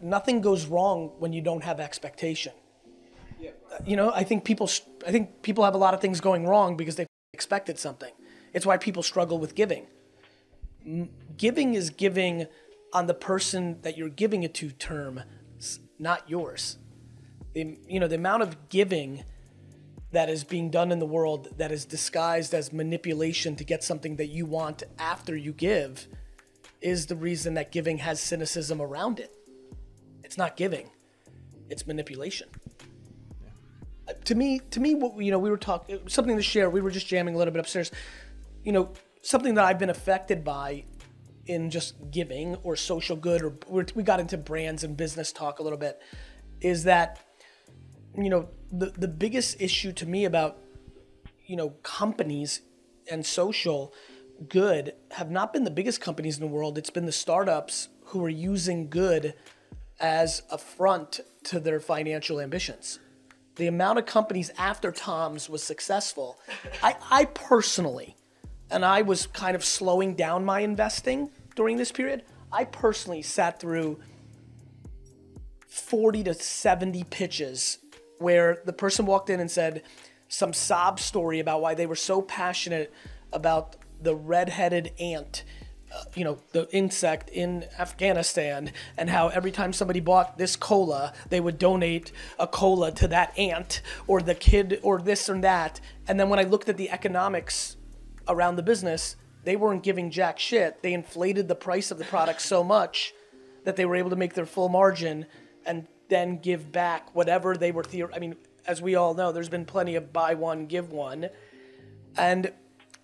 nothing goes wrong when you don't have expectation. Uh, you know, I think people I think people have a lot of things going wrong because they expected something. It's why people struggle with giving. Giving is giving on the person that you're giving it to term, not yours. The, you know, the amount of giving that is being done in the world that is disguised as manipulation to get something that you want after you give is the reason that giving has cynicism around it. It's not giving, it's manipulation. Yeah. To me, to me, what you know, we were talking something to share. We were just jamming a little bit upstairs. You know, something that I've been affected by in just giving or social good, or we got into brands and business talk a little bit, is that you know the the biggest issue to me about you know companies and social good have not been the biggest companies in the world. It's been the startups who are using good as a front to their financial ambitions. The amount of companies after Tom's was successful. I, I personally, and I was kind of slowing down my investing during this period. I personally sat through 40 to 70 pitches where the person walked in and said some sob story about why they were so passionate about the red-headed ant you know the insect in Afghanistan and how every time somebody bought this cola they would donate a cola to that ant or the kid or this or that. And then when I looked at the economics around the business they weren't giving jack shit. They inflated the price of the product so much that they were able to make their full margin and then give back whatever they were theor- I mean as we all know there's been plenty of buy one give one. And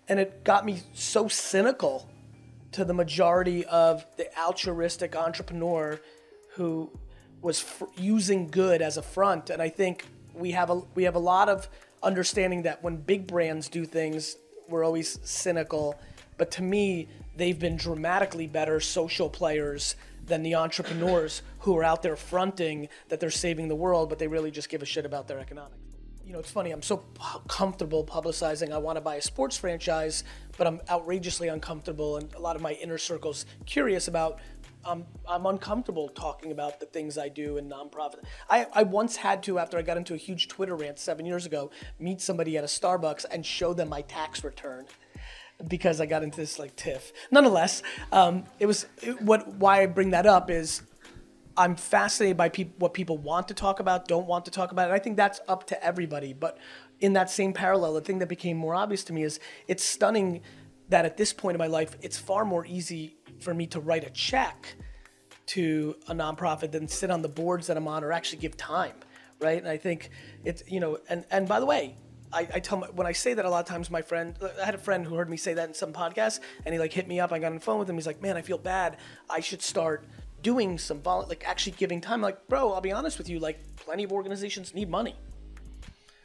and it got me so cynical to the majority of the altruistic entrepreneur who was fr- using good as a front and I think we have a we have a lot of understanding that when big brands do things we're always cynical but to me they've been dramatically better social players than the entrepreneurs who are out there fronting that they're saving the world, but they really just give a shit about their economics. You know, it's funny, I'm so comfortable publicizing I want to buy a sports franchise, but I'm outrageously uncomfortable, and a lot of my inner circle's curious about. Um, I'm uncomfortable talking about the things I do in nonprofit. I, I once had to, after I got into a huge Twitter rant seven years ago, meet somebody at a Starbucks and show them my tax return because I got into this like tiff. Nonetheless, um, it was it, what why I bring that up is I'm fascinated by peop- what people want to talk about, don't want to talk about, and I think that's up to everybody. But in that same parallel, the thing that became more obvious to me is it's stunning that at this point in my life, it's far more easy for me to write a check to a nonprofit than sit on the boards that I'm on or actually give time, right? And I think it's you know, and and by the way, I, I tell my, when I say that a lot of times my friend I had a friend who heard me say that in some podcast and he like hit me up. I got on the phone with him. He's like man I feel bad. I should start doing some vol- like actually giving time. Like bro I'll be honest with you. Like plenty of organizations need money.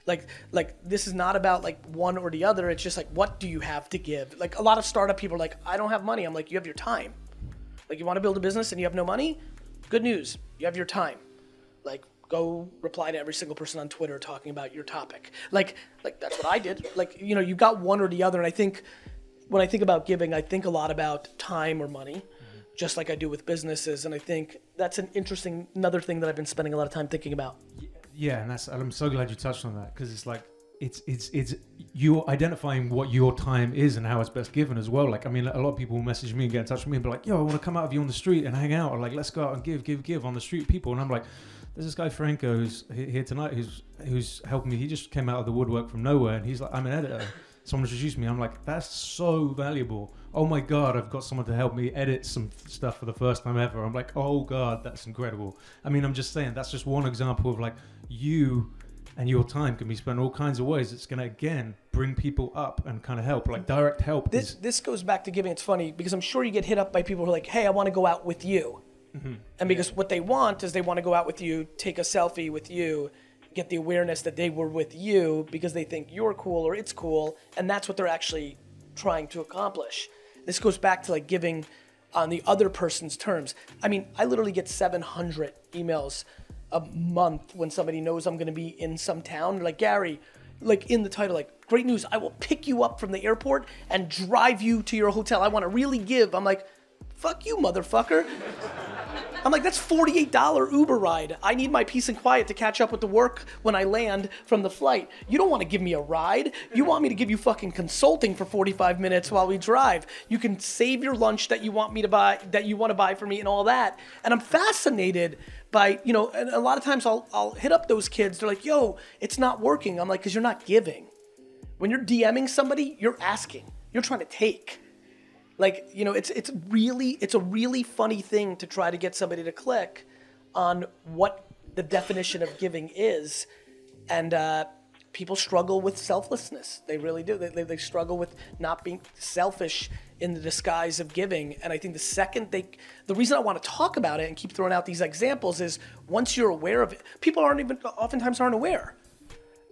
Like like this is not about like one or the other. It's just like what do you have to give? Like a lot of startup people are like I don't have money. I'm like you have your time. Like you want to build a business and you have no money? Good news. You have your time. Like go reply to every single person on Twitter talking about your topic. Like, like that's what I did. Like, you know, you got one or the other. And I think when I think about giving, I think a lot about time or money, mm-hmm. just like I do with businesses. And I think that's an interesting, another thing that I've been spending a lot of time thinking about. Yeah, and that's. And I'm so glad you touched on that because it's like it's it's it's you identifying what your time is and how it's best given as well. Like I mean, a lot of people message me and get in touch with me and be like, "Yo, I want to come out of you on the street and hang out," or like, "Let's go out and give, give, give on the street people." And I'm like, there's this guy Franco who's here tonight who's who's helping me. He just came out of the woodwork from nowhere, and he's like, I'm an editor. Someone introduced me. I'm like, that's so valuable. Oh my god, I've got someone to help me edit some stuff for the first time ever. I'm like, oh god, that's incredible. I mean, I'm just saying that's just one example of like you and your time can be spent all kinds of ways. It's going to again bring people up and kind of help, like direct help. This is- this goes back to giving. It's funny because I'm sure you get hit up by people who are like, "Hey, I want to go out with you," Mm-hmm. And because what they want is they want to go out with you, take a selfie with you, get the awareness that they were with you because they think you're cool or it's cool, and that's what they're actually trying to accomplish. This goes back to like giving on the other person's terms. I mean, I literally get 700 emails a month when somebody knows I'm going to be in some town. They're like, Gary, like in the title, like, great news, I will pick you up from the airport and drive you to your hotel. I want to really give. I'm like, fuck you, motherfucker. I'm like, that's $48 Uber ride. I need my peace and quiet to catch up with the work when I land from the flight. You don't want to give me a ride. You want me to give you fucking consulting for 45 minutes while we drive. You can save your lunch that you want me to buy, that you want to buy for me and all that. And I'm fascinated by, you know, and a lot of times I'll, I'll hit up those kids. They're like, yo, it's not working. I'm like, because you're not giving. When you're DMing somebody, you're asking, you're trying to take. Like, you know, it's it's really it's a really funny thing to try to get somebody to click on what the definition of giving is, and uh, people struggle with selflessness. They really do. They, they, they struggle with not being selfish in the disguise of giving. And I think the second they, the reason I want to talk about it and keep throwing out these examples is once you're aware of it, people aren't even oftentimes aren't aware,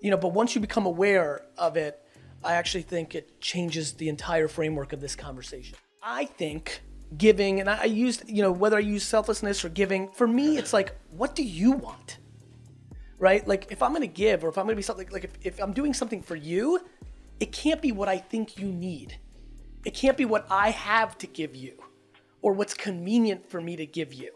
you know. But once you become aware of it, I actually think it changes the entire framework of this conversation. I think giving, and I used, you know, whether I use selflessness or giving, for me, it's like, what do you want? Right? Like, if I'm gonna give, or if I'm gonna be something, like, if, if I'm doing something for you, it can't be what I think you need. It can't be what I have to give you or what's convenient for me to give you.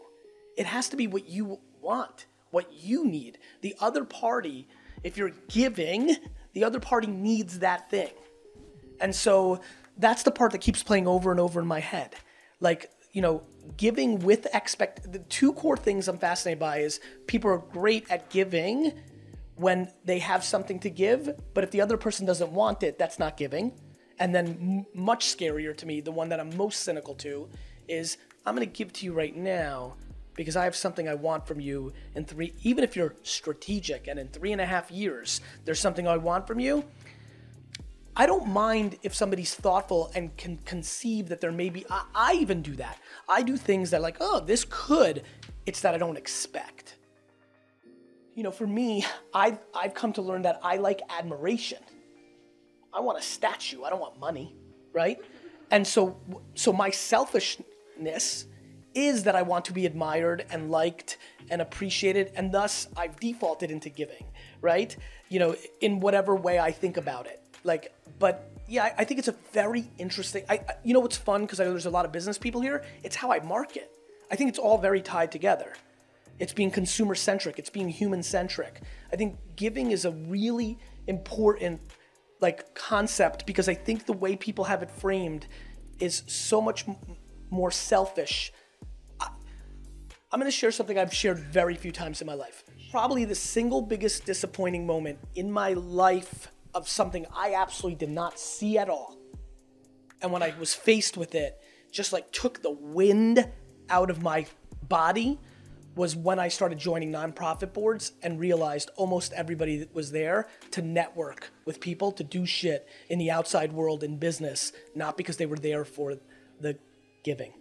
It has to be what you want, what you need. The other party, if you're giving, the other party needs that thing. And so that's the part that keeps playing over and over in my head. Like, you know, giving with expect the two core things I'm fascinated by is people are great at giving when they have something to give, but if the other person doesn't want it, that's not giving. And then m- much scarier to me, the one that I'm most cynical to is I'm going to give to you right now because I have something I want from you in three, even if you're strategic and in three and a half years, there's something I want from you. I don't mind if somebody's thoughtful and can conceive that there may be, I, I even do that. I do things that, like, oh, this could, it's that I don't expect. You know, for me, I've, I've come to learn that I like admiration. I want a statue, I don't want money, right? And so, so my selfishness is that I want to be admired and liked and appreciated, and thus I've defaulted into giving, right? You know, in whatever way I think about it. Like, but yeah, I, think it's a very interesting. I, you know what's fun because I know there's a lot of business people here. It's how I market. I think it's all very tied together. It's being consumer centric. It's being human centric. I think giving is a really important like concept because I think the way people have it framed is so much more selfish I'm to share something I've shared very few times in my life. Probably the single biggest disappointing moment in my life of something I absolutely did not see at all. And when I was faced with it, just like took the wind out of my body was when I started joining nonprofit boards and realized almost everybody that was there to network with people to do shit in the outside world in business, not because they were there for the giving.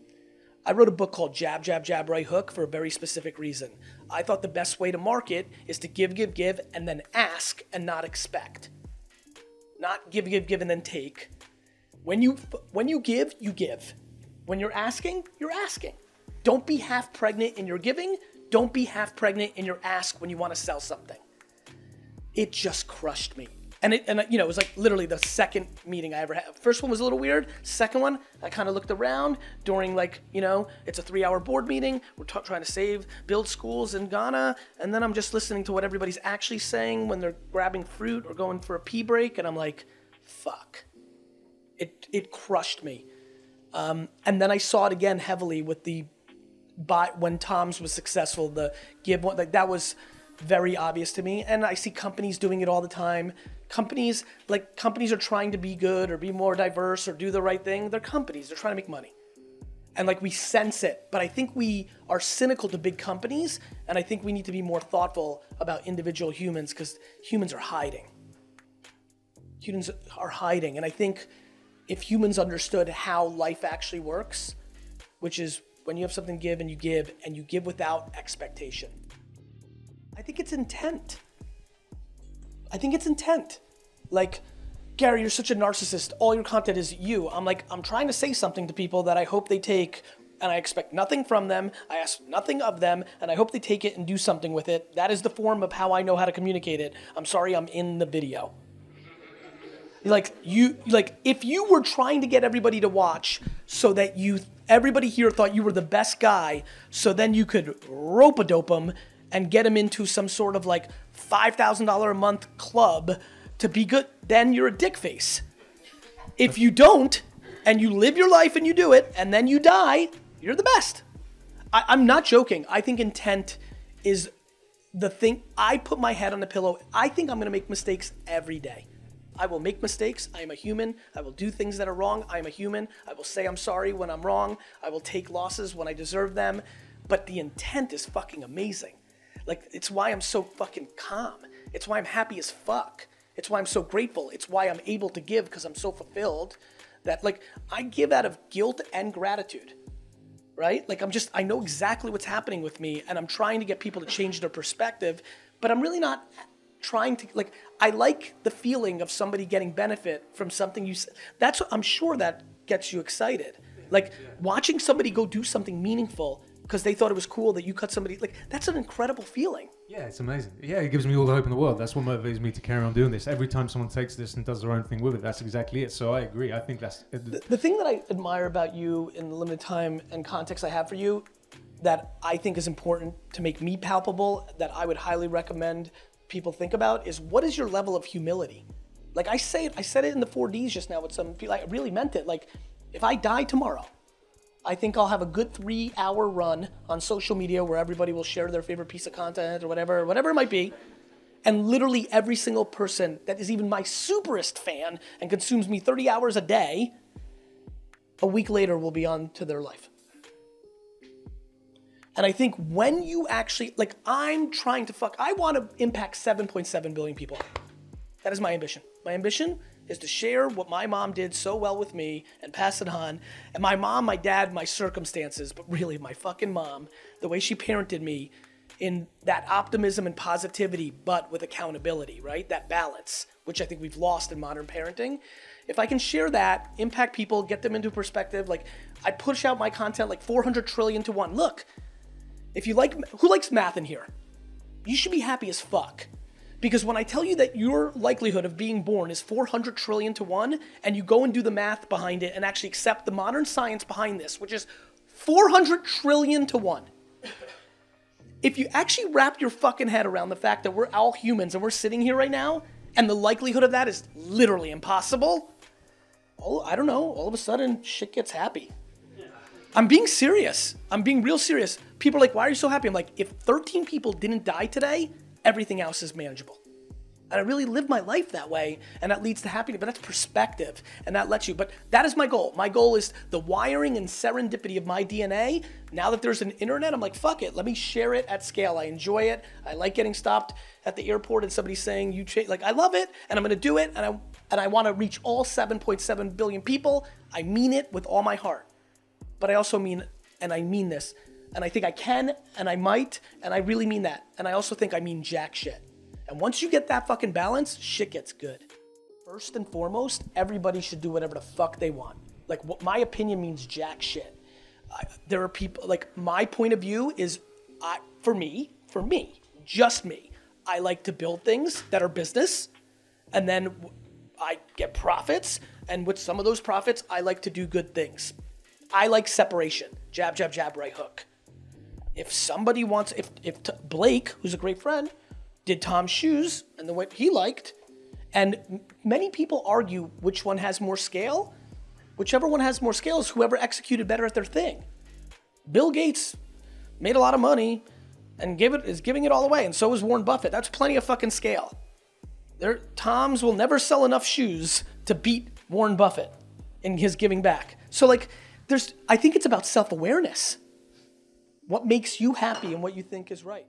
I wrote a book called Jab, Jab, Jab, Right Hook for a very specific reason. I thought the best way to market is to give, give, give, and then ask and not expect. Not give, give, give, and then take. When you when you give, you give. When you're asking, you're asking. Don't be half pregnant in your giving. Don't be half pregnant in your ask when you want to sell something. It just crushed me. And it, and you know, it was like literally the second meeting I ever had. First one was a little weird. Second one, I kind of looked around during like, you know, it's a three-hour board meeting. We're trying to save, build schools in Ghana, and then I'm just listening to what everybody's actually saying when they're grabbing fruit or going for a pee break, and I'm like, fuck. It it crushed me. Um, and then I saw it again heavily with the, by when Tom's was successful, the give one like that was very obvious to me, and I see companies doing it all the time. Companies like companies are trying to be good or be more diverse or do the right thing. They're companies they're trying to make money. And like we sense it but i think we are cynical to big companies and i think we need to be more thoughtful about individual humans because humans are hiding. Humans are hiding and i think if humans understood how life actually works which is when you have something to give and you give and you give without expectation i think it's intent I think it's intent. Like, Gary, you're such a narcissist. All your content is you. I'm like, I'm trying to say something to people that I hope they take, and I expect nothing from them. I ask nothing of them, and I hope they take it and do something with it. That is the form of how I know how to communicate it. I'm sorry, I'm in the video. Like you, like if you were trying to get everybody to watch so that you Everybody here thought you were the best guy, so then you could rope a dope him and get them into some sort of like $5,000 a month club to be good. Then you're a dick face. If you don't, and you live your life and you do it, and then you die, you're the best. I, I'm not joking. I think intent is the thing. I put my head on the pillow. I think I'm to make mistakes every day. I will make mistakes. I am a human. I will do things that are wrong. I am a human. I will say I'm sorry when I'm wrong. I will take losses when I deserve them. But the intent is fucking amazing. Like, it's why I'm so fucking calm. It's why I'm happy as fuck. It's why I'm so grateful. It's why I'm able to give because I'm so fulfilled that, like, I give out of guilt and gratitude right? Like I'm just I know exactly what's happening with me and I'm trying to get people to change their perspective, but I'm really not trying to like I like the feeling of somebody getting benefit from something you said. That's what I'm sure that gets you excited. Like watching somebody go do something meaningful because they thought it was cool that you cut somebody like that's an incredible feeling. Yeah, it's amazing. Yeah, it gives me all the hope in the world. That's what motivates me to carry on doing this. Every time someone takes this and does their own thing with it, that's exactly it. So I agree. I think that's uh, The, the thing that I admire about you in the limited time and context I have for you that I think is important to make me palpable that I would highly recommend people think about is what is your level of humility? Like I say it, I said it in the 4Ds just now with some people. I really meant it. Like if I die tomorrow, I think I'll have a good three hour run on social media where everybody will share their favorite piece of content or whatever, whatever it might be. And literally every single person that is even my superest fan and consumes me 30 hours a day, a week later will be on to their life. And I think when you actually, like, I'm trying to fuck, I want to impact 7.7 billion people. That is my ambition. My ambition is to share what my mom did so well with me and pass it on. And my mom, my dad, my circumstances, but really my fucking mom, the way she parented me in that optimism and positivity, but with accountability, right? That balance, which I think we've lost in modern parenting. If I can share that, impact people, get them into perspective, like I push out my content like 400 trillion to one. Look, if you like, who likes math in here? You should be happy as fuck. Because when I tell you that your likelihood of being born is 400 trillion to one, and you go and do the math behind it and actually accept the modern science behind this, which is 400 trillion to one. If you actually wrap your fucking head around the fact that we're all humans and we're sitting here right now, and the likelihood of that is literally impossible, oh, I don't know, all of a sudden shit gets happy. I'm being serious. I'm being real serious. People are like, why are you so happy? I'm like, if 13 people didn't die today, everything else is manageable. And I really live my life that way, and that leads to happiness. But that's perspective, and that lets you. But that is my goal. My goal is the wiring and serendipity of my DNA. Now that there's an internet, I'm like, fuck it. Let me share it at scale. I enjoy it. I like getting stopped at the airport and somebody saying you change. like I love it, and I'm gonna do it, and I and I want to reach all 7.7 billion people. I mean it with all my heart. But I also mean, and I mean this, and I think I can, and I might, and I really mean that. And I also think I mean jack shit. And once you get that fucking balance, shit gets good. First and foremost, everybody should do whatever the fuck they want. Like, what my opinion means jack shit. I, there are people, like, my point of view is, I, for me, for me, just me, I like to build things that are business, and then I get profits, and with some of those profits, I like to do good things. I like separation. Jab, jab, jab, right hook. If somebody wants, if if t- Blake, who's a great friend, did Tom's shoes and the way he liked, and m- many people argue which one has more scale. Whichever one has more scale is whoever executed better at their thing. Bill Gates made a lot of money and give it is giving it all away, and so is Warren Buffett. That's plenty of fucking scale. There, Tom's will never sell enough shoes to beat Warren Buffett in his giving back. So like, there's I think it's about self awareness. What makes you happy and what you think is right.